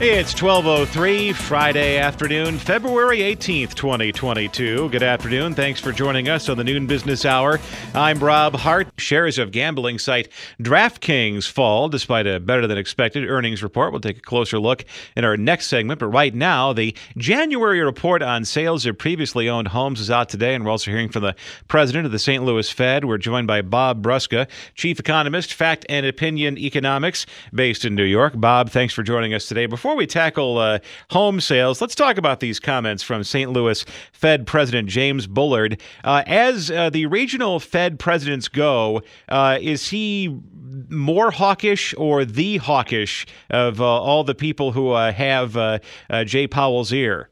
It's 12:03 Friday afternoon, February 18th, 2022. Good afternoon. Thanks for joining us on the Noon Business Hour. I'm Rob Hart. Shares of gambling site DraftKings fall despite a better than expected earnings report. We'll take a closer look in our next segment, but right now, the January report on sales of previously owned homes is out today, and we're also hearing from the president of the St. Louis Fed. We're joined by Bob Brusca, chief economist, fact and opinion economics based in New York. Bob, thanks for joining us today. Before before we tackle uh, home sales, let's talk about these comments from St. Louis Fed President James Bullard. Uh, as uh, the regional Fed presidents go, uh, is he more hawkish or the hawkish of uh, all the people who uh, have Jay Powell's ear?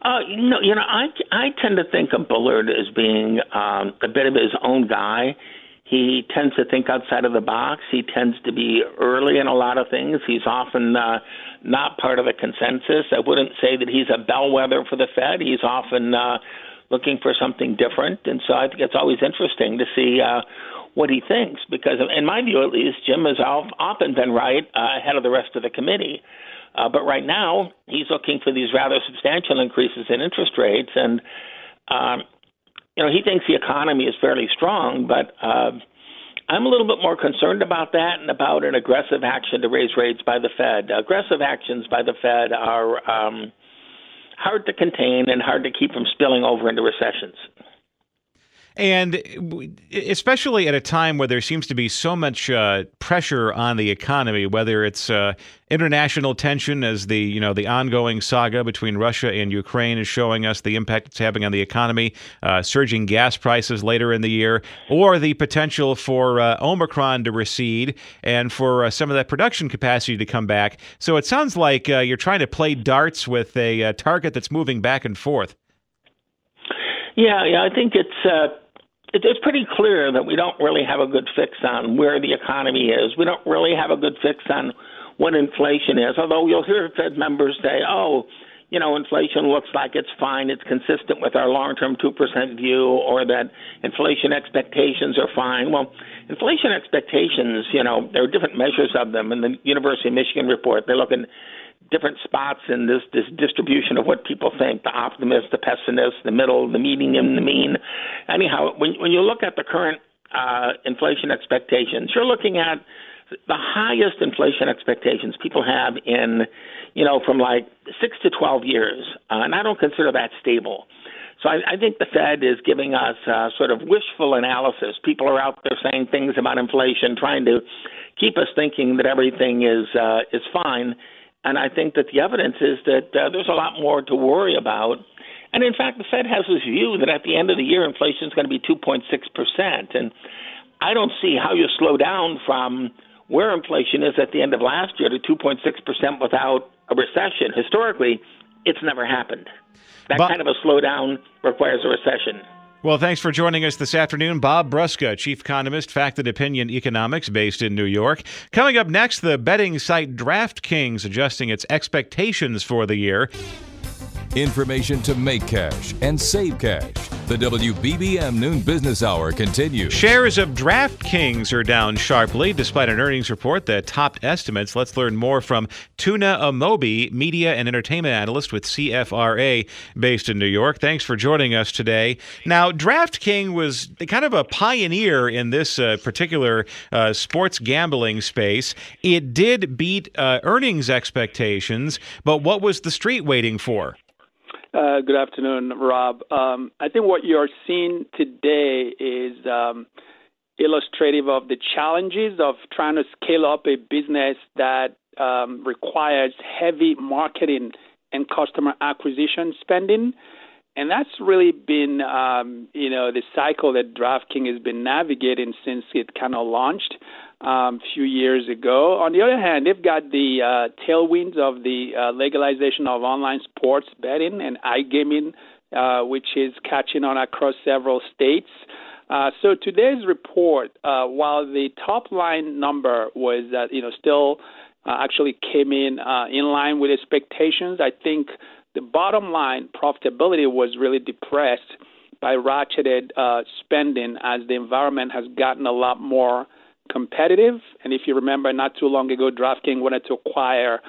Uh, you know, you know, I I tend to think of Bullard as being um, a bit of his own guy. He tends to think outside of the box. He tends to be early in a lot of things. He's often uh, not part of the consensus. I wouldn't say that he's a bellwether for the Fed. He's often uh, looking for something different. And so I think it's always interesting to see uh, what he thinks because, in my view at least, Jim has often been right uh, ahead of the rest of the committee. Uh, but right now, he's looking for these rather substantial increases in interest rates. And um, you know, he thinks the economy is fairly strong, but uh, I'm a little bit more concerned about that and about an aggressive action to raise rates by the Fed. Aggressive actions by the Fed are um, hard to contain and hard to keep from spilling over into recessions. And especially at a time where there seems to be so much uh, pressure on the economy, whether it's uh, international tension as the you know the ongoing saga between Russia and Ukraine is showing us the impact it's having on the economy, uh, surging gas prices later in the year, or the potential for uh, Omicron to recede and for uh, some of that production capacity to come back. So it sounds like uh, you're trying to play darts with a target that's moving back and forth. Yeah, yeah, I think it's it's pretty clear that we don't really have a good fix on where the economy is. We don't really have a good fix on what inflation is. Although you'll hear Fed members say, "Oh, you know, inflation looks like it's fine. It's consistent with our long-term two percent view, or that inflation expectations are fine." Well, inflation expectations, you know, there are different measures of them. In the University of Michigan report, they look at different spots in this this distribution of what people think the optimist the pessimist the middle the median the mean. Anyhow when when you look at the current uh, inflation expectations you're looking at the highest inflation expectations people have in you know from like six to twelve years uh, and I don't consider that stable. So I, I think the Fed is giving us uh, sort of wishful analysis. People are out there saying things about inflation, trying to keep us thinking that everything is uh, is fine and I think that the evidence is that uh, there's a lot more to worry about. And in fact, the Fed has this view that at the end of the year, inflation is going to be 2.6%. And I don't see how you slow down from where inflation is at the end of last year to 2.6% without a recession. Historically, it's never happened. That but, kind of a slowdown requires a recession. Well, thanks for joining us this afternoon. Bob Brusca, Chief Economist, Fact and Opinion Economics, based in New York. Coming up next, the betting site DraftKings adjusting its expectations for the year. Information to make cash and save cash. The WBBM Noon Business Hour continues. Shares of DraftKings are down sharply despite an earnings report that topped estimates. Let's learn more from Tuna Amobi, media and entertainment analyst with CFRA based in New York. Thanks for joining us today. Now, DraftKings was kind of a pioneer in this uh, particular uh, sports gambling space. It did beat uh, earnings expectations, but what was the street waiting for? Uh, good afternoon, Rob. Um, I think what you're seeing today is um, illustrative of the challenges of trying to scale up a business that um, requires heavy marketing and customer acquisition spending. And that's really been, um, you know, the cycle that DraftKings has been navigating since it kind of launched um, few years ago. On the other hand, they've got the uh, tailwinds of the uh, legalization of online sports betting and iGaming, uh, which is catching on across several states. Uh, so today's report, uh, while the top line number was that you know still uh, actually came in uh, in line with expectations, I think the bottom line profitability was really depressed by ratcheted uh, spending as the environment has gotten a lot more competitive. And if you remember, not too long ago, DraftKings wanted to acquire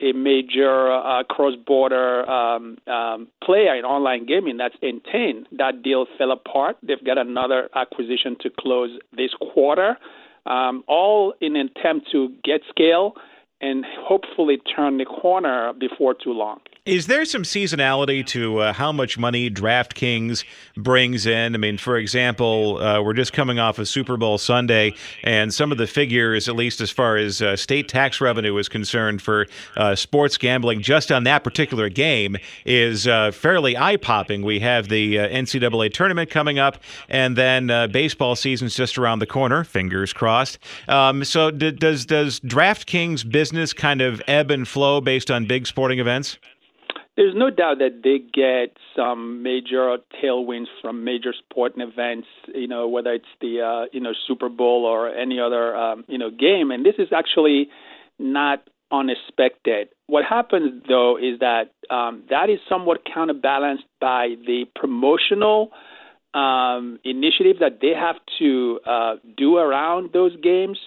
a major uh, cross-border um, um, player in online gaming. That's Entain. That deal fell apart. They've got another acquisition to close this quarter, um, all in an attempt to get scale and hopefully turn the corner before too long. Is there some seasonality to uh, how much money DraftKings brings in? I mean, for example, uh, we're just coming off of Super Bowl Sunday, and some of the figures, at least as far as uh, state tax revenue is concerned for uh, sports gambling just on that particular game, is uh, fairly eye popping. We have the uh, NCAA tournament coming up, and then baseball season's just around the corner, fingers crossed. Um, so, d- does, does DraftKings business kind of ebb and flow based on big sporting events? There's no doubt that they get some major tailwinds from major sporting events, you know, whether it's the uh, you know Super Bowl or any other um, you know game, and this is actually not unexpected. What happens though is that um, that is somewhat counterbalanced by the promotional um, initiative that they have to uh, do around those games.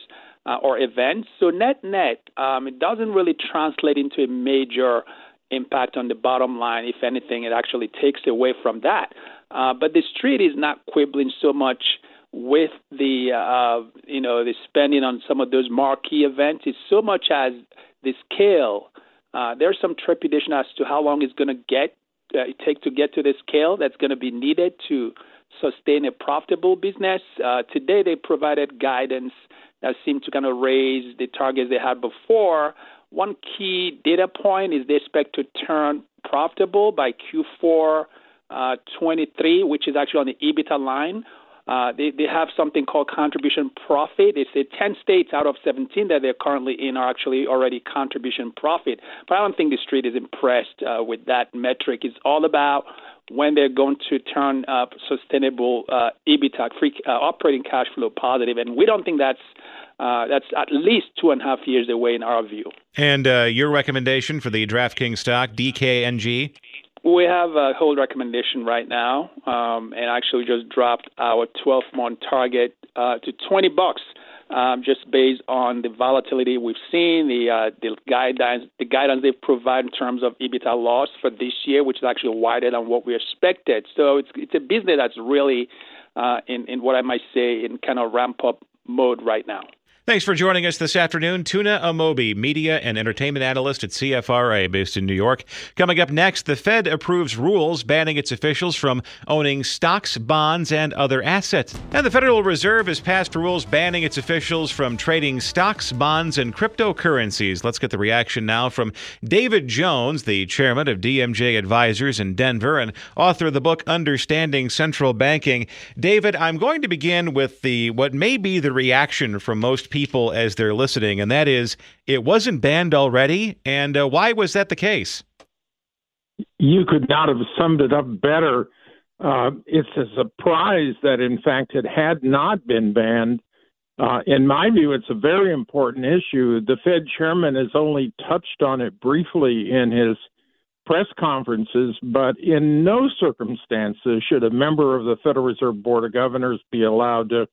Uh, or events. So net net, um, it doesn't really translate into a major impact on the bottom line. If anything, it actually takes away from that. Uh, but the street is not quibbling so much with the uh, you know the spending on some of those marquee events. It's so much as the scale. Uh, there's some trepidation as to how long it's going to get uh, it take to get to the scale that's going to be needed to sustain a profitable business. Uh, today, they provided guidance that seemed to kind of raise the targets they had before one key data point is they expect to turn profitable by Q4 uh, 23, which is actually on the EBITDA line. Uh, they, they have something called contribution profit. They say 10 states out of 17 that they're currently in are actually already contribution profit. But I don't think the street is impressed uh, with that metric. It's all about when they're going to turn up sustainable uh, EBITDA, free uh, operating cash flow positive, and we don't think that's uh, that's at least two and a half years away in our view. And uh, your recommendation for the DraftKings stock, DKNG? We have a hold recommendation right now, um, and actually just dropped our 12 month target uh, to 20 bucks. Um, just based on the volatility we've seen, the uh, the guidance the guidance they've provided in terms of EBITDA loss for this year, which is actually wider than what we expected. So it's it's a business that's really uh, in in what I might say in kind of ramp up mode right now. Thanks for joining us this afternoon. Tuna Amobi, media and entertainment analyst at CFRA, based in New York. Coming up next, the Fed approves rules banning its officials from owning stocks, bonds, and other assets. And the Federal Reserve has passed rules banning its officials from trading stocks, bonds, and cryptocurrencies. Let's get the reaction now from David Jones, the chairman of DMJ Advisors in Denver and author of the book Understanding Central Banking. David, I'm going to begin with the what may be the reaction from most people as they're listening, and that is it wasn't banned already. And uh, why was that the case? You could not have summed it up better. Uh, it's a surprise that, in fact, it had not been banned. Uh, in my view, it's a very important issue. The Fed chairman has only touched on it briefly in his press conferences, but in no circumstances should a member of the Federal Reserve Board of Governors be allowed to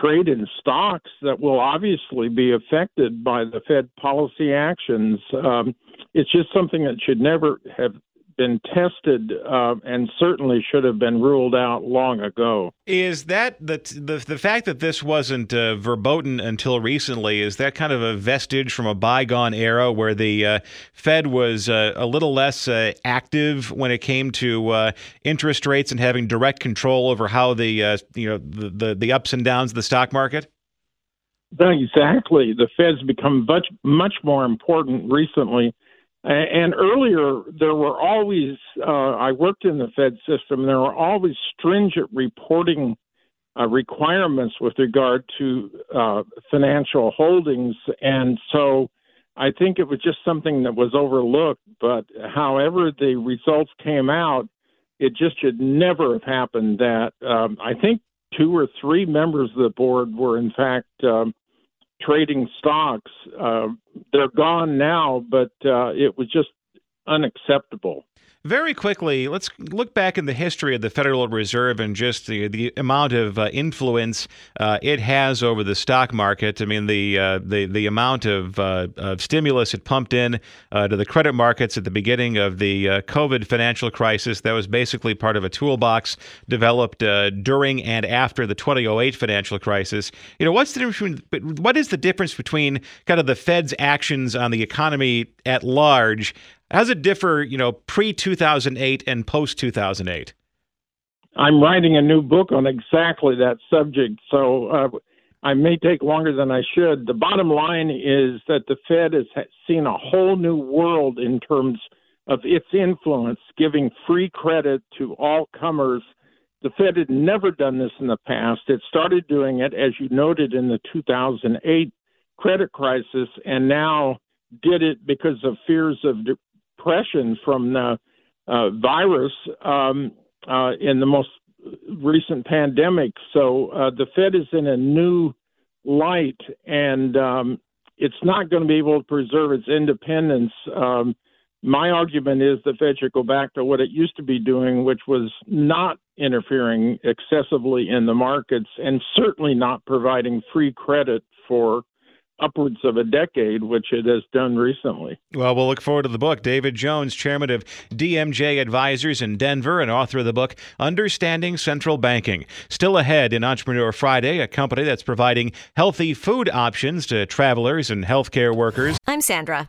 trade in stocks that will obviously be affected by the Fed policy actions. Um, it's just something that should never have been tested uh, and certainly should have been ruled out long ago. Is that the the, the fact that this wasn't uh, verboten until recently? Is that kind of a vestige from a bygone era where the uh, Fed was uh, a little less uh, active when it came to uh, interest rates and having direct control over how the you know the, the the ups and downs of the stock market? Exactly. The Fed's become much much more important recently. And earlier, there were always, uh, I worked in the Fed system, there were always stringent reporting uh, requirements with regard to uh, financial holdings. And so I think it was just something that was overlooked. But however the results came out, it just should never have happened that um, I think two or three members of the board were, in fact, um, trading stocks. Uh, they're gone now, but uh, it was just unacceptable. Very quickly, let's look back in the history of the Federal Reserve and just the, the amount of uh, influence uh, it has over the stock market. I mean, the uh, the the amount of, uh, of stimulus it pumped in uh, to the credit markets at the beginning of the uh, COVID financial crisis. That was basically part of a toolbox developed during and after the 2008 financial crisis. You know, what's the difference? Between, what is the difference between kind of the Fed's actions on the economy at large how does it differ, you know, pre 2008 and post 2008? I'm writing a new book on exactly that subject, so uh, I may take longer than I should. The bottom line is that the Fed has seen a whole new world in terms of its influence, giving free credit to all comers. The Fed had never done this in the past. It started doing it, as you noted, in the 2008 credit crisis, and now did it because of fears of depression from the uh, virus um, uh, in the most recent pandemic. So uh, the Fed is in a new light, and um, it's not going to be able to preserve its independence. Um, my argument is the Fed should go back to what it used to be doing, which was not interfering excessively in the markets and certainly not providing free credit for upwards of a decade, which it has done recently. Well, we'll look forward to the book. David Jones, chairman of DMJ Advisors in Denver and author of the book Understanding Central Banking. Still ahead in Entrepreneur Friday, a company that's providing healthy food options to travelers and healthcare workers. I'm Sandra,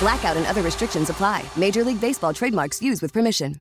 Blackout and other restrictions apply. Major League Baseball trademarks used with permission.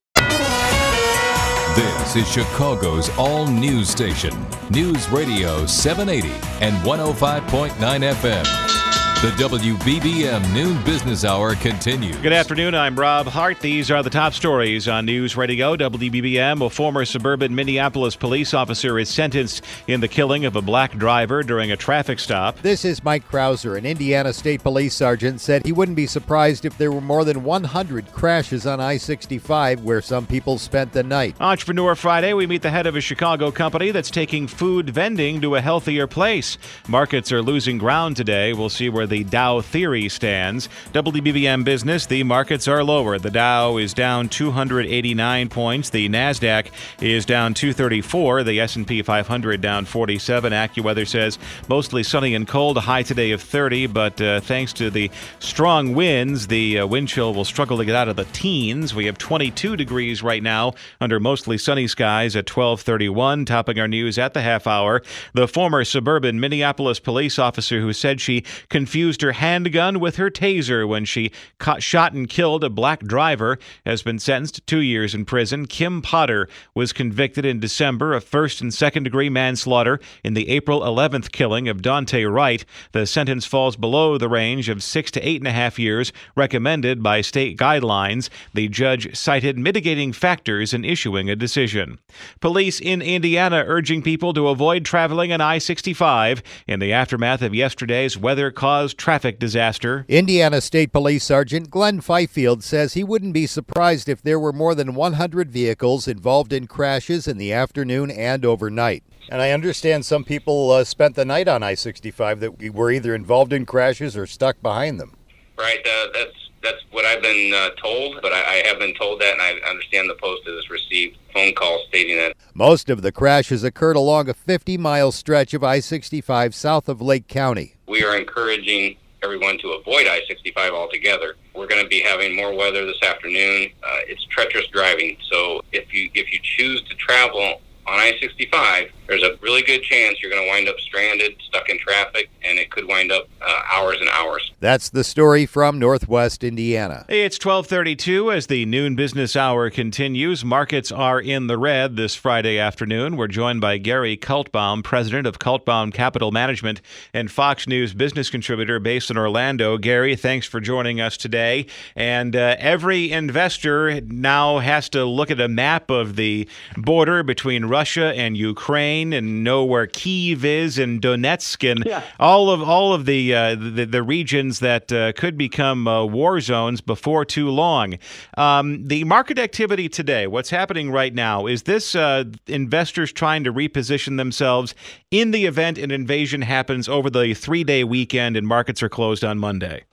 This is Chicago's all news station, News Radio 780 and 105.9 FM. The WBBM Noon Business Hour continues. Good afternoon. I'm Rob Hart. These are the top stories on News Radio WBBM. A former suburban Minneapolis police officer is sentenced in the killing of a black driver during a traffic stop. This is Mike Krauser, an Indiana State Police sergeant, said he wouldn't be surprised if there were more than 100 crashes on I 65 where some people spent the night. Entrepreneur Friday, we meet the head of a Chicago company that's taking food vending to a healthier place. Markets are losing ground today. We'll see where the Dow theory stands. WBBM business, the markets are lower. The Dow is down 289 points. The Nasdaq is down 234. The S&P 500 down 47. AccuWeather says mostly sunny and cold. A high today of 30, but uh, thanks to the strong winds, the uh, wind chill will struggle to get out of the teens. We have 22 degrees right now under mostly sunny skies at 12:31. Topping our news at the half hour, the former suburban Minneapolis police officer who said she confused infused her handgun with her taser when she caught, shot and killed a black driver, has been sentenced to two years in prison. Kim Potter was convicted in December of first and second degree manslaughter in the April 11th killing of Daunte Wright. The sentence falls below the range of six to eight and a half years recommended by state guidelines. The judge cited mitigating factors in issuing a decision. Police in Indiana urging people to avoid traveling on I 65 in the aftermath of yesterday's weather caused traffic disaster. Indiana State Police Sergeant Glenn Fifield says he wouldn't be surprised if there were more than 100 vehicles involved in crashes in the afternoon and overnight. And I understand some people uh, spent the night on I 65 that were either involved in crashes or stuck behind them. Right. Uh, that's that's what I've been uh, told, but I, I, have been told that, and I understand the post has received phone calls stating that. Most of the crashes occurred along a 50 mile stretch of I 65 south of Lake County. We are encouraging everyone to avoid I 65 altogether. We're going to be having more weather this afternoon. Uh, it's treacherous driving, so if you if you choose to travel on I 65, there's a really good chance you're going to wind up stranded, stuck in traffic, and it could wind up uh, hours and hours. That's the story from Northwest Indiana. It's 1232 as the noon business hour continues. Markets are in the red this Friday afternoon. We're joined by Gary Kaltbaum, president of Kaltbaum Capital Management and Fox News business contributor based in Orlando. Gary, thanks for joining us today. And uh, every investor now has to look at a map of the border between Russia and Ukraine and know where Kiev is and Donetsk and yeah. all of all of the uh, the, the, regions that uh, could become uh, war zones before too long. Um, the market activity today, what's happening right now, is this uh, investors trying to reposition themselves in the event an invasion happens over the three day weekend and markets are closed on Monday.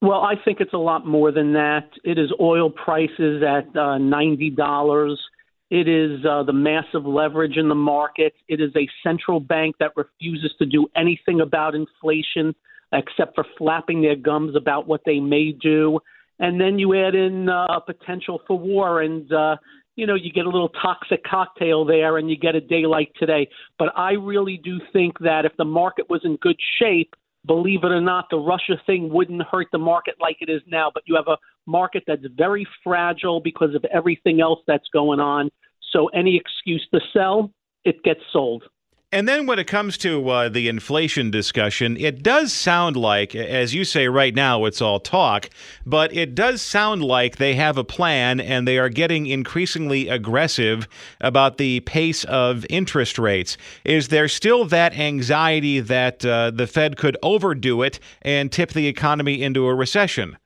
Well, I think it's a lot more than that. It is oil prices at uh, ninety dollars. It is uh, the massive leverage in the market. It is a central bank that refuses to do anything about inflation except for flapping their gums about what they may do. And then you add in uh, a potential for war, and uh, you know you get a little toxic cocktail there, and you get a day like today. But I really do think that if the market was in good shape, believe it or not, the Russia thing wouldn't hurt the market like it is now. But you have a market that's very fragile because of everything else that's going on. So any excuse to sell, it gets sold. And then when it comes to uh, the inflation discussion, it does sound like, as you say right now, it's all talk, but it does sound like they have a plan and they are getting increasingly aggressive about the pace of interest rates. Is there still that anxiety that uh, the Fed could overdo it and tip the economy into a recession?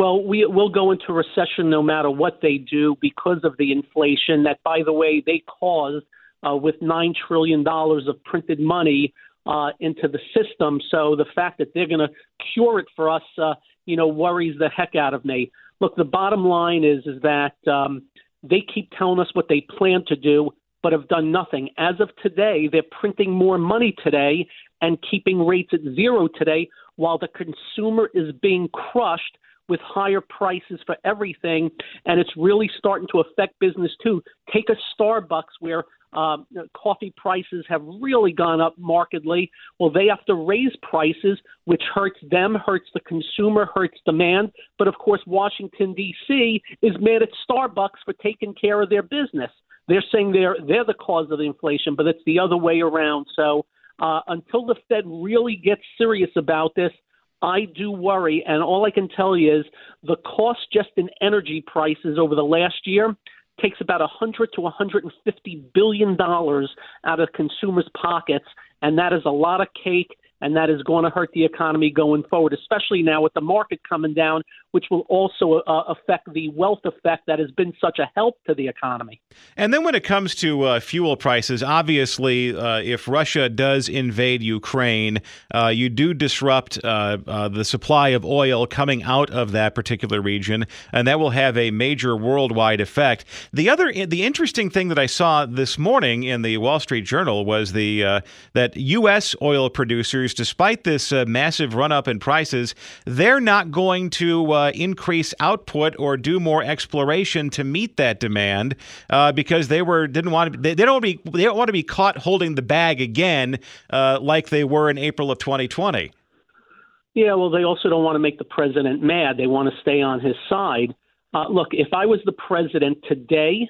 Well, we will go into recession no matter what they do because of the inflation that, by the way, they caused uh, with $9 trillion of printed money uh, into the system. So the fact that they're going to cure it for us, uh, you know, worries the heck out of me. Look, the bottom line is is that um, they keep telling us what they plan to do, but have done nothing. As of today, they're printing more money today and keeping rates at zero today, while the consumer is being crushed with higher prices for everything, and it's really starting to affect business too. Take a Starbucks where um, coffee prices have really gone up markedly. Well, they have to raise prices, which hurts them, hurts the consumer, hurts demand. But of course, Washington D.C. is mad at Starbucks for taking care of their business. They're saying they're they're the cause of the inflation, but it's the other way around. So uh, until the Fed really gets serious about this, I do worry. And all I can tell you is the cost just in energy prices over the last year takes about 100 to 150 billion dollars out of consumers' pockets, and that is a lot of cake and that is going to hurt the economy going forward, especially now with the market coming down, which will also uh, affect the wealth effect that has been such a help to the economy. And then when it comes to uh, fuel prices, obviously, uh, if Russia does invade Ukraine, uh, you do disrupt uh, uh, the supply of oil coming out of that particular region, and that will have a major worldwide effect. The other, the interesting thing that I saw this morning in the Wall Street Journal was the that U.S. oil producers despite this uh, massive run up in prices, they're not going to uh, increase output or do more exploration to meet that demand uh, because they were didn't want to. They, they, don't be they don't want to be caught holding the bag again uh, like they were in April of 2020. Yeah, well, they also don't want to make the president mad. They want to stay on his side. Uh, look, if I was the president today,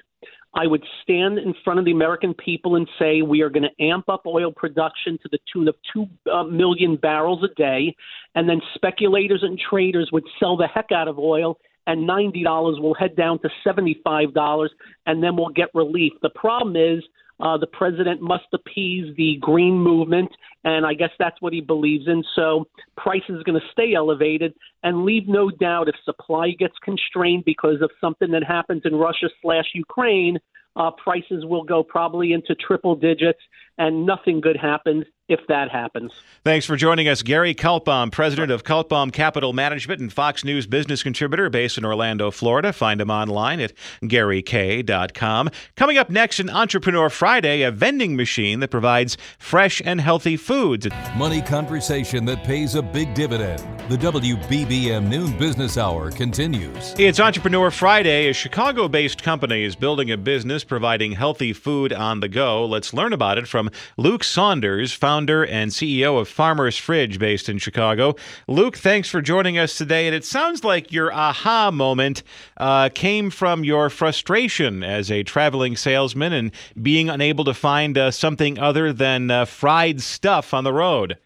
I would stand in front of the American people and say we are going to amp up oil production to the tune of 2 uh, million barrels a day, and then speculators and traders would sell the heck out of oil, and $90 will head down to $75, and then we'll get relief. The problem is uh, the president must appease the green movement, and I guess that's what he believes in. So prices is going to stay elevated, and leave no doubt if supply gets constrained because of something that happens in Russia slash Ukraine, uh, prices will go probably into triple digits, and nothing good happens if that happens. Thanks for joining us, Gary Kaltbaum, president of Kaltbaum Capital Management and Fox News business contributor based in Orlando, Florida. Find him online at garyk.com. Coming up next, an Entrepreneur Friday, a vending machine that provides fresh and healthy foods. Money conversation that pays a big dividend. The WBBM Noon Business Hour continues. It's Entrepreneur Friday. A Chicago based company is building a business providing healthy food on the go. Let's learn about it from Luke Saunders, founder founder and CEO of Farmer's Fridge based in Chicago. Luke, thanks for joining us today. And it sounds like your aha moment uh, came from your frustration as a traveling salesman and being unable to find uh, something other than uh, fried stuff on the road.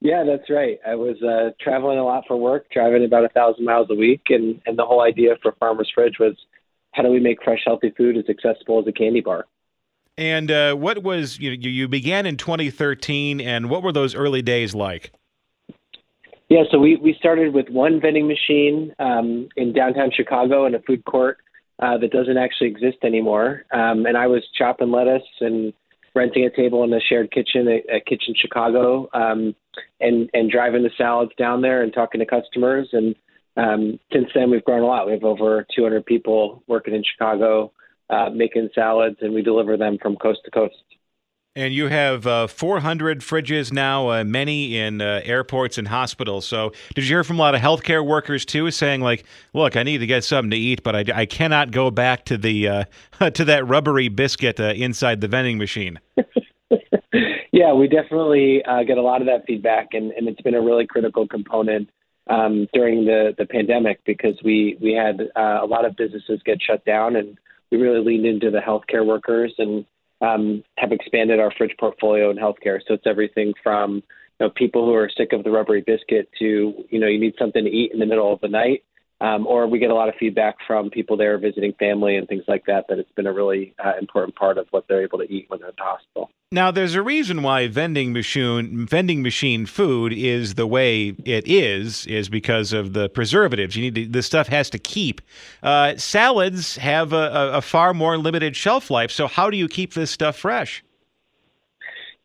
Yeah, that's right. I was uh, traveling a lot for work, driving about a thousand miles a week, and, and the whole idea for Farmer's Fridge was how do we make fresh, healthy food as accessible as a candy bar? And uh, what was you, you began in 2013, and what were those early days like? Yeah, so we we started with one vending machine um, in downtown Chicago in a food court uh, that doesn't actually exist anymore, um, and I was chopping lettuce and renting a table in a shared kitchen at, at Kitchen Chicago, um, and and driving the salads down there and talking to customers. And um, since then, we've grown a lot. We have over 200 people working in Chicago uh, making salads, and we deliver them from coast to coast. And you have uh, 400 fridges now, uh, many in uh, airports and hospitals. So, did you hear from a lot of healthcare workers too, saying like, "Look, I need to get something to eat, but I, I cannot go back to the uh, to that rubbery biscuit uh, inside the vending machine." yeah, we definitely uh, get a lot of that feedback, and, and it's been a really critical component um, during the the pandemic because we we had a lot of businesses get shut down and we really leaned into the healthcare workers and um, have expanded our fridge portfolio in healthcare. So it's everything from you know people who are sick of the rubbery biscuit to you know you need something to eat in the middle of the night um, or we get a lot of feedback from people there visiting family and things like that that it's been a really uh, important part of what they're able to eat when they're at the hospital. Now, there's a reason why vending machine vending machine food is the way it is, is because of the preservatives. You need to, the stuff has to keep. Uh, salads have a, a far more limited shelf life. So, how do you keep this stuff fresh?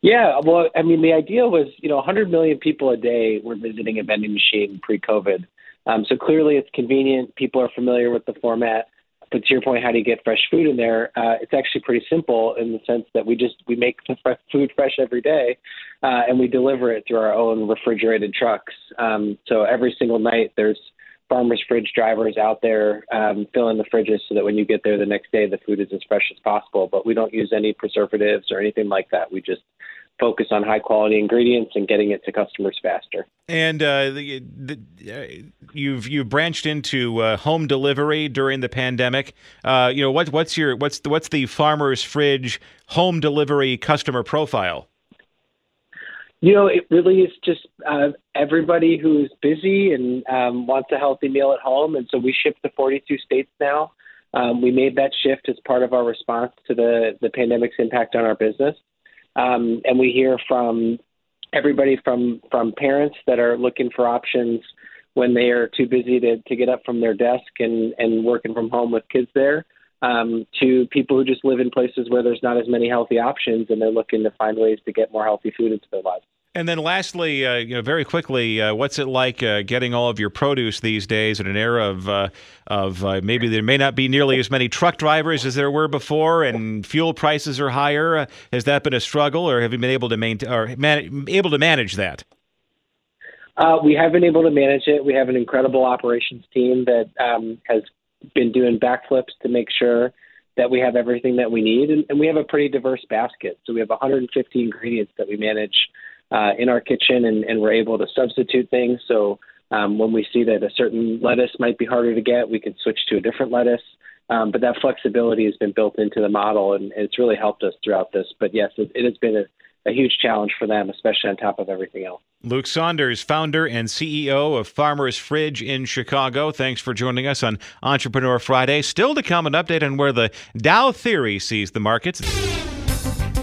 Yeah, well, I mean, the idea was, you know, 100 million people a day were visiting a vending machine pre-COVID. Um, so clearly, it's convenient. People are familiar with the format. But to your point, how do you get fresh food in there? Uh, it's actually pretty simple in the sense that we just we make the fresh food fresh every day, uh, and we deliver it through our own refrigerated trucks. Um, so every single night, there's farmers fridge drivers out there um, filling the fridges so that when you get there the next day, the food is as fresh as possible. But we don't use any preservatives or anything like that. We just focus on high quality ingredients and getting it to customers faster. And uh, the, the, uh, you've you've branched into uh, home delivery during the pandemic. Uh, you know what what's your what's the, what's the farmer's fridge home delivery customer profile? You know, it really is just uh, everybody who's busy and um, wants a healthy meal at home, and so we ship to 42 states now. Um, we made that shift as part of our response to the the pandemic's impact on our business. Um, and we hear from everybody from from parents that are looking for options when they are too busy to, to get up from their desk and, and working from home with kids there, um, to people who just live in places where there's not as many healthy options and they're looking to find ways to get more healthy food into their lives. And then, lastly, uh, you know, very quickly, uh, what's it like uh, getting all of your produce these days in an era of uh, of uh, maybe there may not be nearly as many truck drivers as there were before, and fuel prices are higher? Uh, has that been a struggle, or have you been able to maintain or man- able to manage that? we have been able to manage it. We have an incredible operations team that um, has been doing backflips to make sure that we have everything that we need, and, and we have a pretty diverse basket. So we have 150 ingredients that we manage uh, in our kitchen, and, and we're able to substitute things. So um, when we see that a certain lettuce might be harder to get, we can switch to a different lettuce. Um, but that flexibility has been built into the model, and, and it's really helped us throughout this. But yes, it, it has been a, a huge challenge for them, especially on top of everything else. Luke Saunders, founder and CEO of Farmers Fridge in Chicago. Thanks for joining us on Entrepreneur Friday. Still to come, an update on where the Dow theory sees the markets.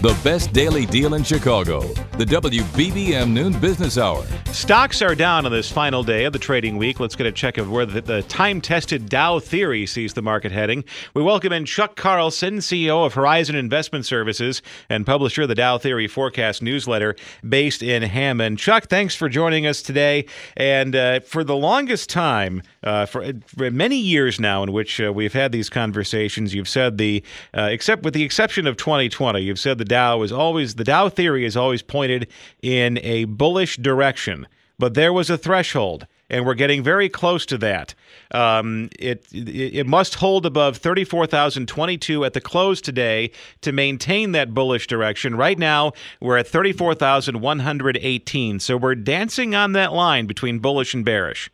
The best daily deal in Chicago. The WBBM Noon Business Hour. Stocks are down on this final day of the trading week. Let's get a check of where the, the time tested Dow theory sees the market heading. We welcome in Chuck Carlson, CEO of Horizon Investment Services and publisher of the Dow Theory Forecast newsletter based in Hammond. Chuck, thanks for joining us today. And uh, for the longest time, uh, for, for, many years now, in which uh, we've had these conversations, you've said the, uh, except with the exception of 2020, you've said the Dow is always the Dow theory is always pointed in a bullish direction, but there was a threshold, and we're getting very close to that. Um, it, it, it must hold above thirty four thousand twenty two at the close today to maintain that bullish direction. Right now, we're at thirty four thousand one hundred eighteen, so we're dancing on that line between bullish and bearish.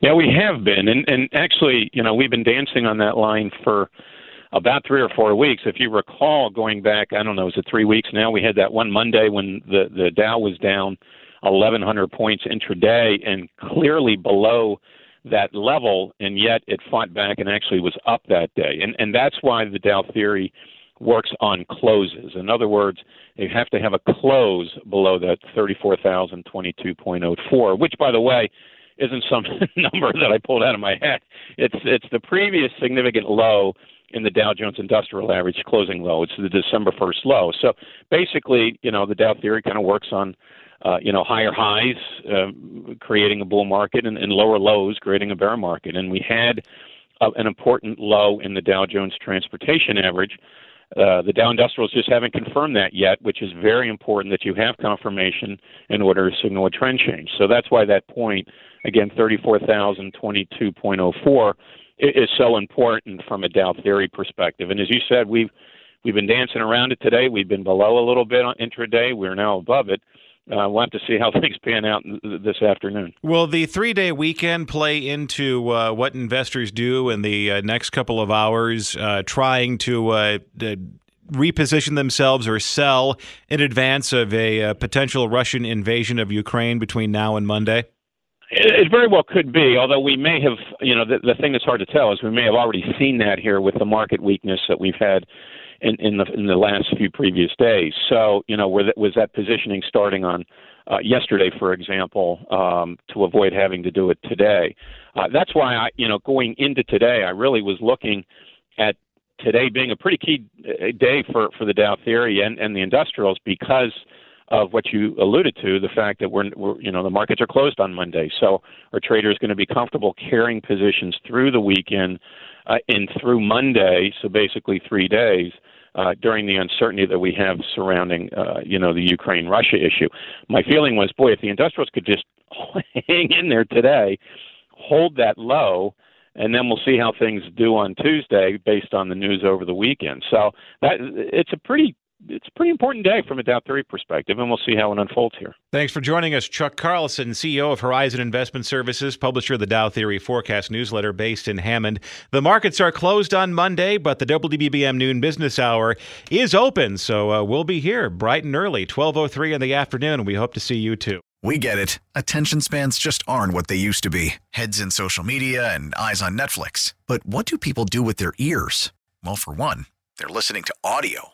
Yeah, we have been, and and actually, you know, we've been dancing on that line for about three or four weeks. If you recall, going back, I don't know, is it three weeks now? We had that one Monday when the the Dow was down 1,100 points intraday and clearly below that level, and yet it fought back and actually was up that day. And and that's why the Dow theory works on closes. In other words, you have to have a close below that 34,022.04, which, by the way, isn't some number that I pulled out of my head. It's it's the previous significant low in the Dow Jones Industrial Average closing low. It's the December 1st low. So basically, you know, the Dow theory kind of works on, uh, you know, higher highs, uh, creating a bull market, and, and lower lows, creating a bear market. And we had uh, an important low in the Dow Jones Transportation Average. Uh, the Dow Industrials just haven't confirmed that yet, which is very important that you have confirmation in order to signal a trend change. So that's why that point, again, 34,022.04 is so important from a Dow theory perspective. And as you said, we've we've been dancing around it today. We've been below a little bit on intraday. We're now above it. Uh, we'll have to see how things pan out this afternoon. Will the three day weekend play into uh, what investors do in the uh, next couple of hours, uh, trying to uh, reposition themselves or sell in advance of a uh, potential Russian invasion of Ukraine between now and Monday? It, very well could be, although we may have, you know, the, the thing that's hard to tell is we may have already seen that here with the market weakness that we've had in, in the in the last few previous days. So, you know, were that, was that positioning starting on uh, yesterday, for example, um, to avoid having to do it today? Uh, that's why I, you know, going into today, I really was looking at today being a pretty key uh, day for for the Dow theory and and the industrials because of what you alluded to, the fact that we're, we're you know the markets are closed on Monday, so our trader is going to be comfortable carrying positions through the weekend uh, and through Monday, so basically three days. Uh, during the uncertainty that we have surrounding, uh, you know, the Ukraine-Russia issue, my feeling was, boy, if the industrials could just hang in there today, hold that low, and then we'll see how things do on Tuesday based on the news over the weekend. So that it's a pretty it's a pretty important day from a Dow theory perspective, and we'll see how it unfolds here. Thanks for joining us, Chuck Carlson, CEO of Horizon Investment Services, publisher of the Dow Theory Forecast newsletter based in Hammond. The markets are closed on Monday, but the WBBM Noon Business Hour is open, so uh, we'll be here bright and early, 12.03 in the afternoon. We hope to see you too. We get it. Attention spans just aren't what they used to be. Heads in social media and eyes on Netflix. But what do people do with their ears? Well, for one, they're listening to audio.